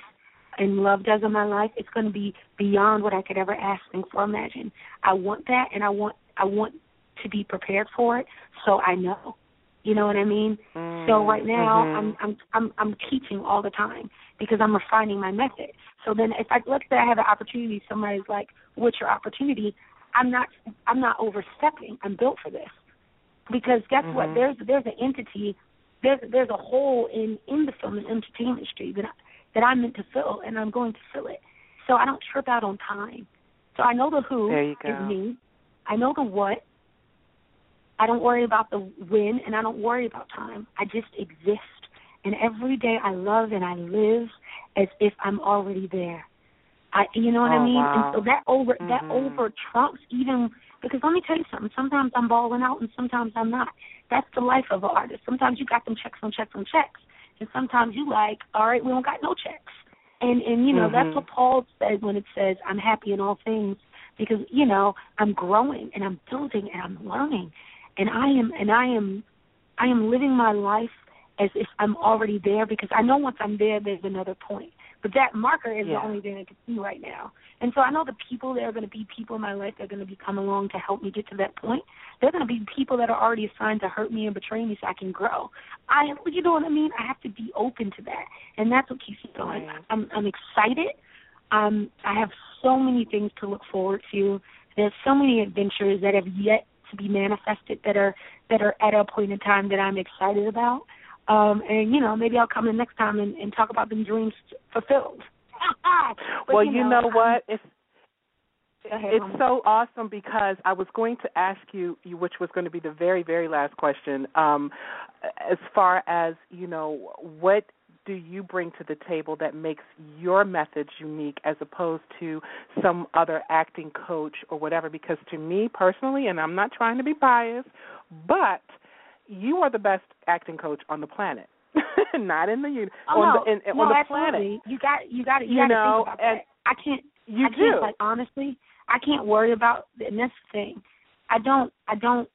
and love does in my life, it's going to be beyond what I could ever ask, think, or imagine. I want that, and I want, I want to be prepared for it, so I know. You know what I mean? Mm. So right now, Mhm. I'm I'm I'm I'm teaching all the time because I'm refining my method. So then, if I let's say I have an opportunity, somebody's like, "What's your opportunity?" I'm not I'm not overstepping. I'm built for this because guess what? Mhm. There's there's an entity, there's there's a hole in in the film and entertainment industry that I, that I'm meant to fill, and I'm going to fill it. So I don't trip out on time. So I know the who is me. I know the what. I don't worry about the when, and I don't worry about time. I just exist, and every day I love and I live as if I'm already there. I, you know what I Oh, mean? wow. And so that over that Mhm. over trumps even because let me tell you something. Sometimes I'm balling out, and sometimes I'm not. That's the life of an artist. Sometimes you got them checks on checks on checks, and sometimes you like, all right, we don't got no checks. And and you know that's Mhm. what Paul says when it says, "I'm happy in all things," because you know I'm growing and I'm building and I'm learning, and I am and I am I am living my life as if I'm already there because I know once I'm there, there's another point. But that marker is Yeah. the only thing I can see right now. And so I know the people that are going to be people in my life that are going to be coming along to help me get to that point. They're going to be people that are already assigned to hurt me and betray me so I can grow. I, you know what I mean? I have to be open to that, and that's what keeps me going. Right. I'm, I'm excited. Um, I have so many things to look forward to. There's so many adventures that have yet to be manifested that are that are at a point in time that I'm excited about. Um, and you know, maybe I'll come in next time and, and talk about them dreams fulfilled. (laughs) But, well, you know, I'm- what? It's ahead, it's Mama. so awesome because I was going to ask you, you- which was going to be the very, very last question. Um, as far as you know, what do you bring to the table that makes your methods unique as opposed to some other acting coach or whatever? Because to me personally, and I'm not trying to be biased, but you are the best acting coach on the planet. (laughs) not in the uni- Oh, on no, the in, no, on the absolutely. planet. You got you got you, You got to know, think about and that. I can't You I do. can't like honestly, I can't worry about and that's the thing. I don't I don't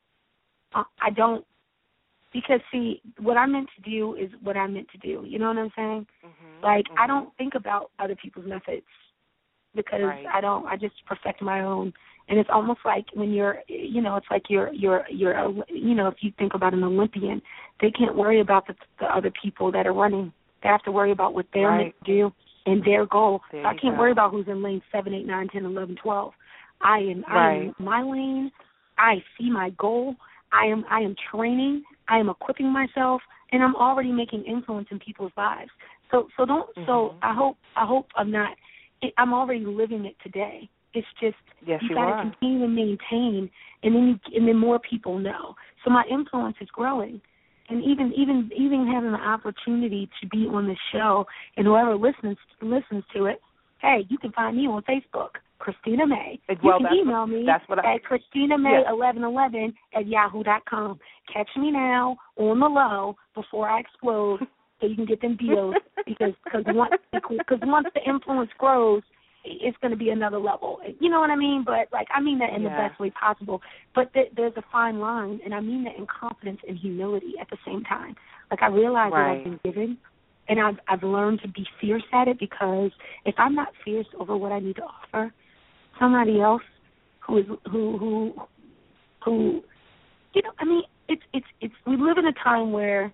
uh, I don't because see what I'm meant to do is what I'm meant to do. You know what I'm saying? Mhm, Like I mhm. don't think about other people's methods because Right. I don't. I just perfect my own. And it's almost like when you're, you know, it's like you're, you're, you're, a, you know, if you think about an Olympian, they can't worry about the, the other people that are running. They have to worry about what they're Right. meant to do and their goal. So I can't go. worry about who's in lane seven, eight, nine, ten, eleven, twelve. I am, I am my lane. I see my goal. I am, I am training. I am equipping myself, and I'm already making influence in people's lives. So, so don't. So Mhm. I hope, I hope I'm not. I'm already living it today. It's just Yes, you got to continue to maintain, and then you, and then more people know. So my influence is growing, and even even even having the opportunity to be on the show, and whoever listens listens to it, hey, you can find me on Facebook, Christina May. You well, can email me that's what I- at Christina May eleven eleven at yahoo dot com. Catch me now on the low before I explode, so you can get them deals because cause once because once the influence grows, it's going to be another level. You know what I mean? But like I mean that in Yeah. the best way possible. But th- there's a fine line, and I mean that in confidence and humility at the same time. Like I realize that Right. I've been given, and I've I've learned to be fierce at it because if I'm not fierce over what I need to offer, somebody else who is who who who you know, I mean, it's it's it's we live in a time where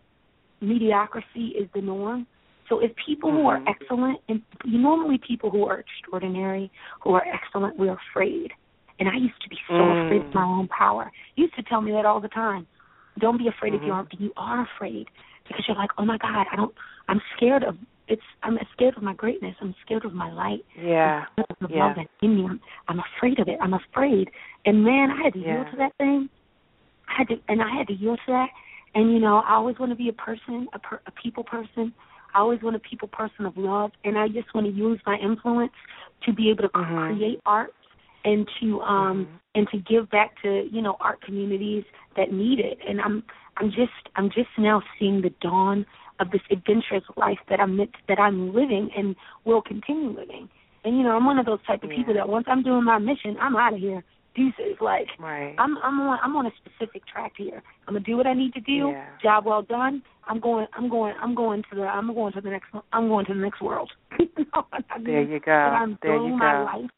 mediocrity is the norm. So if people mm-hmm. who are excellent, and normally people who are extraordinary, who are excellent, we're afraid. And I used to be so mm. afraid of my own power. You used to tell me that all the time. Don't be afraid mm-hmm. if you aren't, but you are afraid because you're like, oh my God, I don't. I'm scared of it's. I'm scared of my greatness. I'm scared of my light. Yeah. I'm scared of yeah. love in me. I'm, I'm afraid of it. I'm afraid. And man, I had to yeah. yield to that thing. I had to, and I had to yield to that. And you know, I always want to be a person, a, per, a people person. I always want a people person of love, and I just want to use my influence to be able to mm-hmm. create art and to um mm-hmm. and to give back to you know art communities that need it. And I'm I'm just I'm just now seeing the dawn of this adventurous life that I'm that I'm living and will continue living. And you know, I'm one of those type of yeah. people that once I'm doing my mission, I'm out of here. Deuces, like right. I'm I'm on I'm on a specific track here. I'm gonna do what I need to do. Yeah. Job well done. I'm going I'm going I'm going to the I'm going to the next I'm going to the next world. (laughs) you know I mean? There you go. I'm there you my life.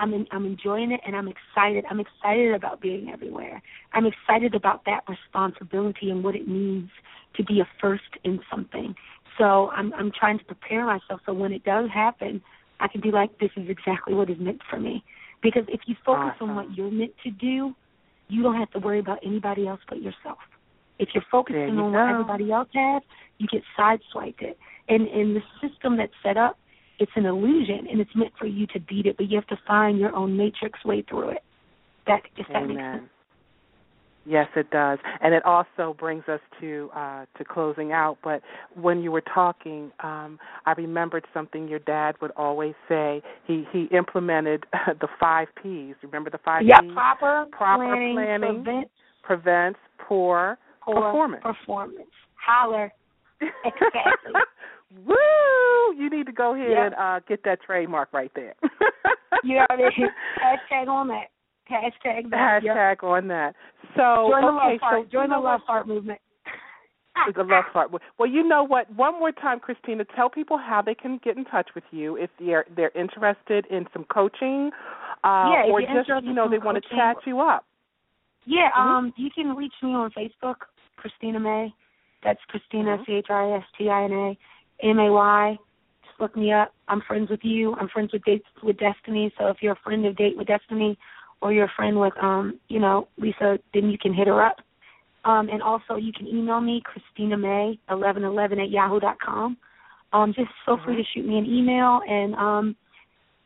I'm in, I'm enjoying it and I'm excited. I'm excited about being everywhere. I'm excited about that responsibility and what it means to be a first in something. So I'm I'm trying to prepare myself so when it does happen, I can be like, this is exactly what is meant for me. Because if you focus awesome. on what you're meant to do, you don't have to worry about anybody else but yourself. If you're focusing you on go. what everybody else has, you get sideswiped it. And and the system that's set up, it's an illusion and it's meant for you to beat it, but you have to find your own matrix way through it. That if that Amen. makes sense. Yes, it does, and it also brings us to uh, to closing out. But when you were talking, um, I remembered something your dad would always say. He he implemented (laughs) the five P's. Remember the five Yeah, P's? proper, Proper planning, planning, prevent, prevents poor, poor performance. Performance. Holler. Exactly. (laughs) Woo! You need to go ahead Yep. and uh, get that trademark right there. you know what I mean? Hashtag on that. Hashtag that. Yep. On that. So Join the okay, love heart. so Join you the love heart movement. the love heart. Well, you know what? One more time, Christina, tell people how they can get in touch with you if they're they're interested in some coaching, uh, Yeah, or just you know they want to chat you up. Yeah, Mhm. um, you can reach me on Facebook, Christina May. That's Christina Mhm. C H R I S T I N A M A Y. Just look me up. I'm friends with you. I'm friends with Dates with Destiny. So if you're a friend of Date with Destiny, or you're a friend with um, you know, Lisa, then you can hit her up. Um, and also you can email me, Christina May eleven eleven at yahoo dot com. Um, just feel free to shoot me an email and um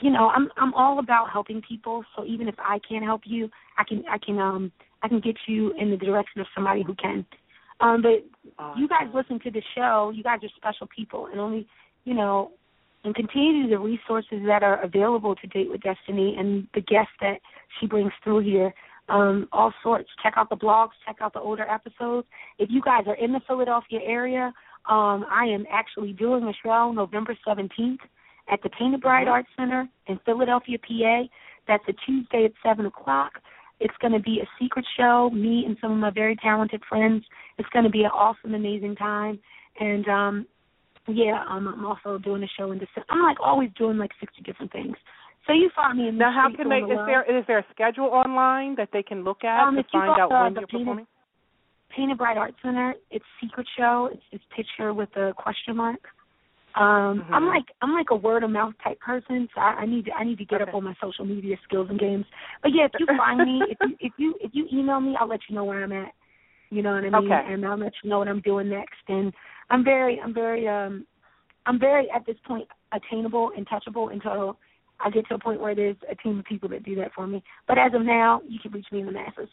you know, I'm I'm all about helping people. So even if I can't help you, I can I can um I can get you in the direction of somebody who can. Um, but you guys listen to the show. You guys are special people, and only you know, and continue to the resources that are available to Date with Destiny and the guests that she brings through here. Um, all sorts. Check out the blogs. Check out the older episodes. If you guys are in the Philadelphia area, um, I am actually doing a show November 17th at the Painted Bride Arts Center in Philadelphia, PA. That's a Tuesday at 7 o'clock. It's going to be a secret show, me and some of my very talented friends. It's going to be an awesome, amazing time. And um yeah, um, I'm also doing a show in December. I'm like always doing like 60 different things. So you find me in Now, how can they? the Is there is there a schedule online that they can look at Um, to find out to when the you're Painted- performing? Painted Bride Art Center. It's secret show. It's it's picture with a question mark. Um, Mhm. I'm like I'm like a word of mouth type person, so I, I need to I need to get Okay. up on my social media skills and games. But yeah, if you find me, if you if you if you email me, I'll let you know where I'm at. You know what I mean? Okay. And I'll let you know what I'm doing next. And I'm very I'm very um I'm very at this point attainable and touchable until I get to a point where there's a team of people that do that for me. But as of now, you can reach me in the masses.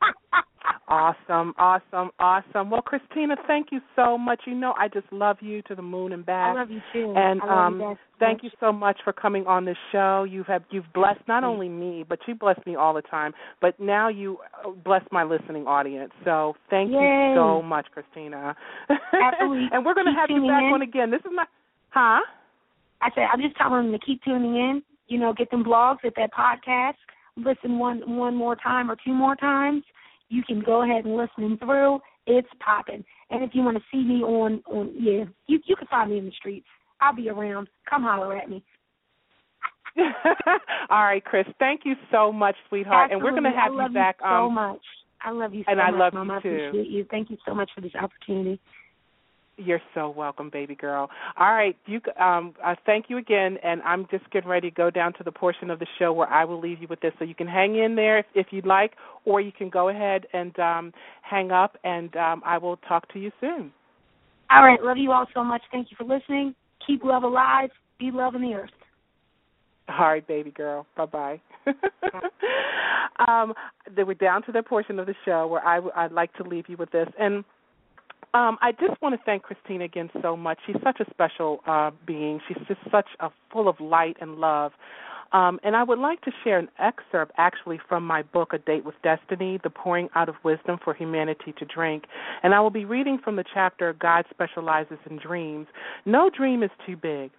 (laughs) Awesome, awesome, awesome. Well, Christina, thank you so much. You know, I just love you to the moon and back. I love you too. And I love um, you thank much. you so much for coming on this show. You have you've blessed not only me, but you bless me all the time. But now you uh, bless my listening audience. So thank Yay. you so much, Christina. Absolutely. (laughs) and we're going to have you back in. on again. This is my, huh? I said I'm just telling them to keep tuning in. You know, get them blogs, get that podcast. Listen one one more time or two more times. You can go ahead and listen through. It's popping. And if you want to see me on on yeah, you you can find me in the streets. I'll be around. Come holler at me. (laughs) All right, Chris. Thank you so much, sweetheart. Absolutely. And we're going to have I you back. You so um, much. I love you so and much, I love Mom. you I too. appreciate you. Thank you so much for this opportunity. You're so welcome, baby girl. All right, you. Um, uh, thank you again, and I'm just getting ready to go down to the portion of the show where I will leave you with this, so you can hang in there if, if you'd like, or you can go ahead and um, hang up, and um, I will talk to you soon. All right, love you all so much. Thank you for listening. Keep love alive. Be love in the earth. All right, baby girl. Bye bye. (laughs) um, we're down to the portion of the show where I, I'd like to leave you with this, and um, I just want to thank Christina again so much. She's such a special uh, being. She's just such a full of light and love. Um, and I would like to share an excerpt actually from my book, A Date with Destiny The Pouring Out of Wisdom for Humanity to Drink. And I will be reading from the chapter God Specializes in Dreams. No dream is too big.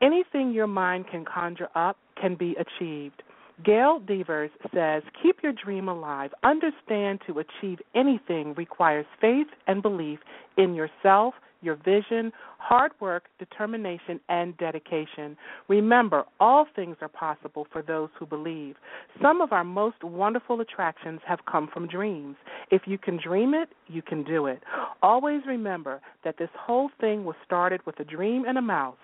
Anything your mind can conjure up can be achieved. Gail Devers says, Keep your dream alive. Understand to achieve anything requires faith and belief in yourself, your vision, hard work, determination, and dedication. Remember, all things are possible for those who believe. Some of our most wonderful attractions have come from dreams. If you can dream it, you can do it. Always remember that this whole thing was started with a dream and a mouse.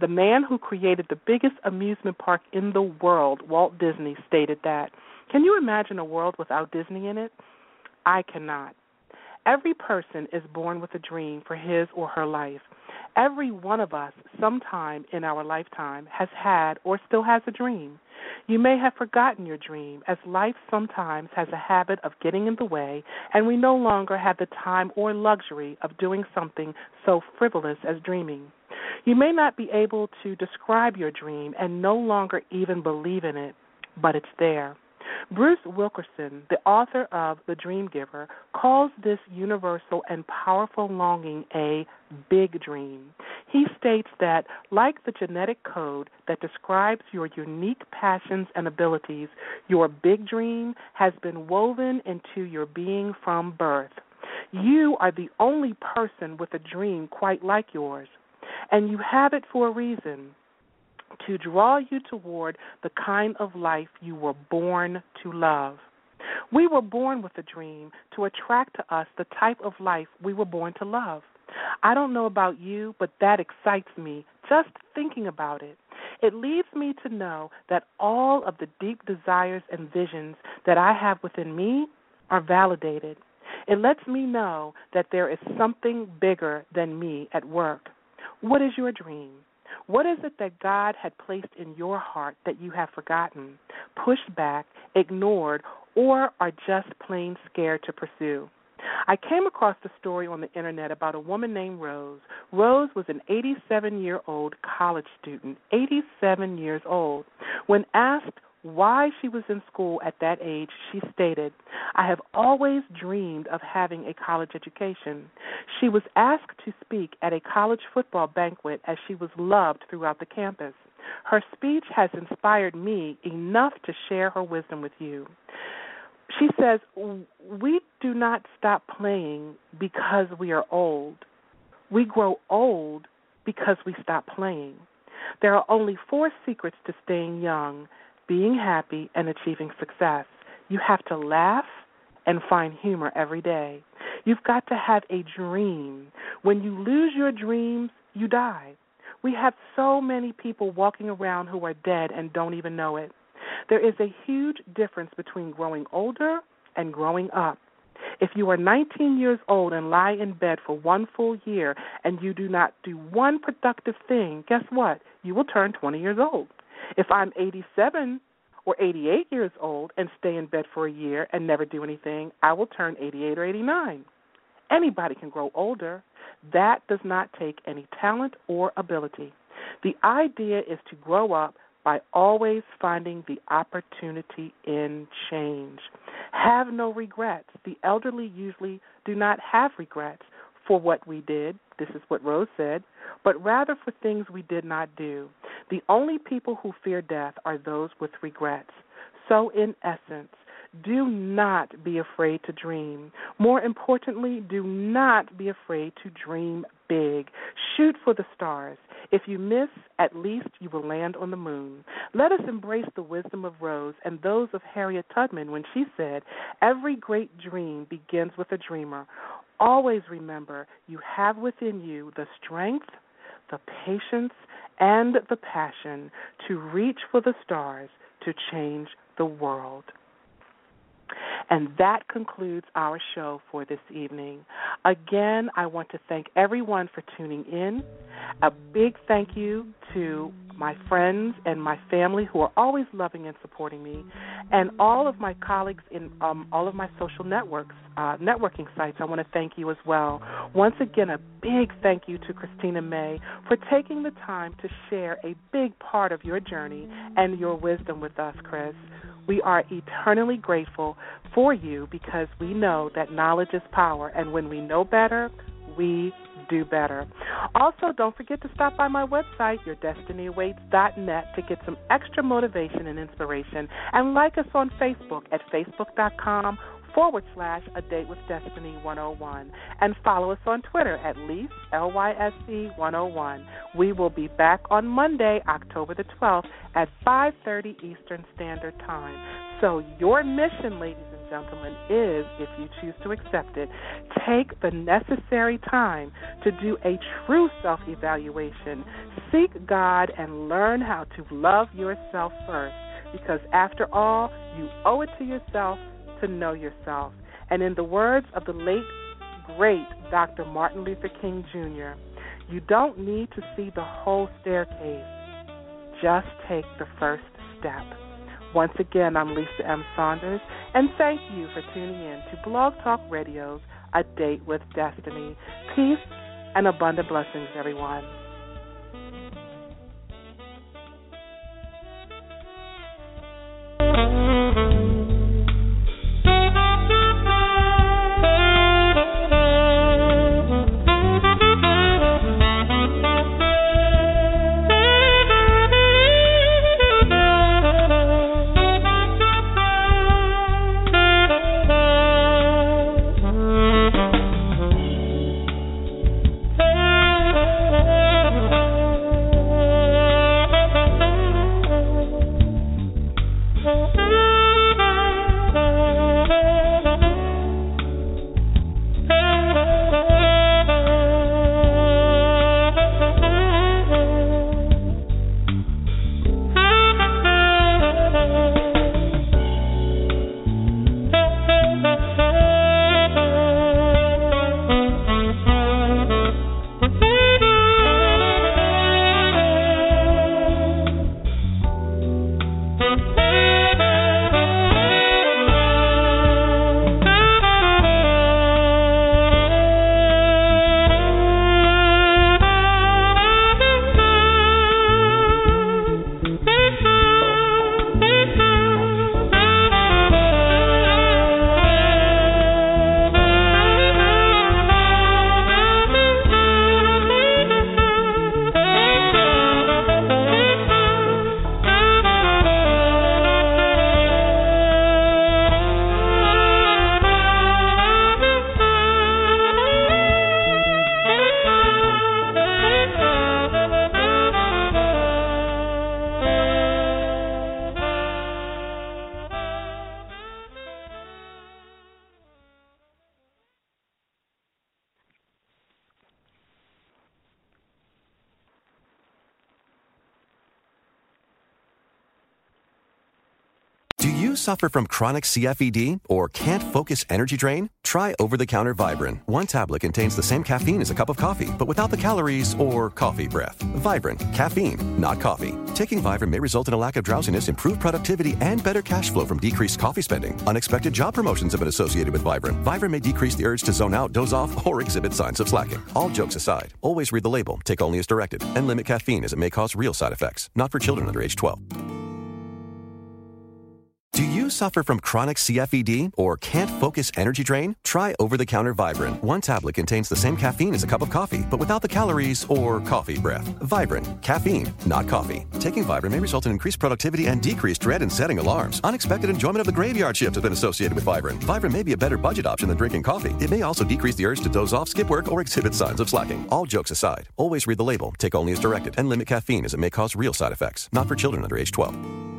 The man who created the biggest amusement park in the world, Walt Disney, stated that. Can you imagine a world without Disney in it? I cannot. Every person is born with a dream for his or her life. Every one of us, sometime in our lifetime, has had or still has a dream. You may have forgotten your dream, as life sometimes has a habit of getting in the way, and we no longer have the time or luxury of doing something so frivolous as dreaming. You may not be able to describe your dream and no longer even believe in it, but it's there. Bruce Wilkinson, the author of The Dream Giver, calls this universal and powerful longing a big dream. He states that, like the genetic code that describes your unique passions and abilities, your big dream has been woven into your being from birth. You are the only person with a dream quite like yours, and you have it for a reason to draw you toward the kind of life you were born to love. We were born with a dream to attract to us the type of life we were born to love. I don't know about you, but that excites me just thinking about it. It leads me to know that all of the deep desires and visions that I have within me are validated. It lets me know that there is something bigger than me at work. What is your dream? What is it that God had placed in your heart that you have forgotten, pushed back, ignored, or are just plain scared to pursue? I came across the story on the internet about a woman named Rose. Rose was an 87 year old college student, 87 years old. When asked why she was in school at that age, she stated, I have always dreamed of having a college education. She was asked to speak at a college football banquet as she was loved throughout the campus. Her speech has inspired me enough to share her wisdom with you. She says, We do not stop playing because we are old. We grow old because we stop playing. There are only four secrets to staying young being happy, and achieving success. You have to laugh and find humor every day. You've got to have a dream. When you lose your dreams, you die. We have so many people walking around who are dead and don't even know it. There is a huge difference between growing older and growing up. If you are 19 years old and lie in bed for one full year and you do not do one productive thing, guess what? You will turn 20 years old. If I'm 87 or 88 years old and stay in bed for a year and never do anything, I will turn 88 or 89. Anybody can grow older. That does not take any talent or ability. The idea is to grow up by always finding the opportunity in change. Have no regrets. The elderly usually do not have regrets for what we did. This is what Rose said, but rather for things we did not do. The only people who fear death are those with regrets. So, in essence, Do not be afraid to dream. More importantly, do not be afraid to dream big. Shoot for the stars. If you miss, at least you will land on the moon. Let us embrace the wisdom of Rose and those of Harriet Tubman when she said, Every great dream begins with a dreamer. Always remember you have within you the strength, the patience, and the passion to reach for the stars to change the world. And that concludes our show for this evening. Again, I want to thank everyone for tuning in. A big thank you to my friends and my family who are always loving and supporting me, and all of my colleagues in um, all of my social networks, uh, networking sites. I want to thank you as well. Once again, a big thank you to Christina May for taking the time to share a big part of your journey and your wisdom with us, Chris. We are eternally grateful for you because we know that knowledge is power, and when we know better, we do better. Also, don't forget to stop by my website, yourdestinyawaits.net, to get some extra motivation and inspiration, and like us on Facebook at facebook.com forward slash a date with destiny 101 and follow us on twitter at least lysc 101 we will be back on monday october the 12th at 5.30 eastern standard time. So your mission ladies and gentlemen is if you choose to accept it take the necessary time to do a true self evaluation seek god and learn how to love yourself first. Because after all you owe it to yourself to know yourself. And in the words of the late, great Dr. Martin Luther King Jr., you don't need to see the whole staircase, just take the first step. Once again, I'm Lisa M. Saunders, and thank you for tuning in to Blog Talk Radio's A Date with Destiny. Peace and abundant blessings, everyone. Suffer from chronic CFED or can't focus energy drain? Try over the counter Vibrin. One tablet contains the same caffeine as a cup of coffee, but without the calories or coffee breath. Vibrin, caffeine, not coffee. Taking Vibrin may result in a lack of drowsiness, improved productivity, and better cash flow from decreased coffee spending. Unexpected job promotions have been associated with Vibrin. Vibrin may decrease the urge to zone out, doze off, or exhibit signs of slacking. All jokes aside, always read the label, take only as directed, and limit caffeine as it may cause real side effects. Not for children under age 12. Do you suffer from chronic CFED or can't focus energy drain? Try over the counter Vibrant. One tablet contains the same caffeine as a cup of coffee, but without the calories or coffee breath. Vibrant, caffeine, not coffee. Taking Vibrant may result in increased productivity and decreased dread in setting alarms. Unexpected enjoyment of the graveyard shift has been associated with Vibrant. Vibrant may be a better budget option than drinking coffee. It may also decrease the urge to doze off, skip work, or exhibit signs of slacking. All jokes aside, always read the label, take only as directed, and limit caffeine as it may cause real side effects. Not for children under age 12.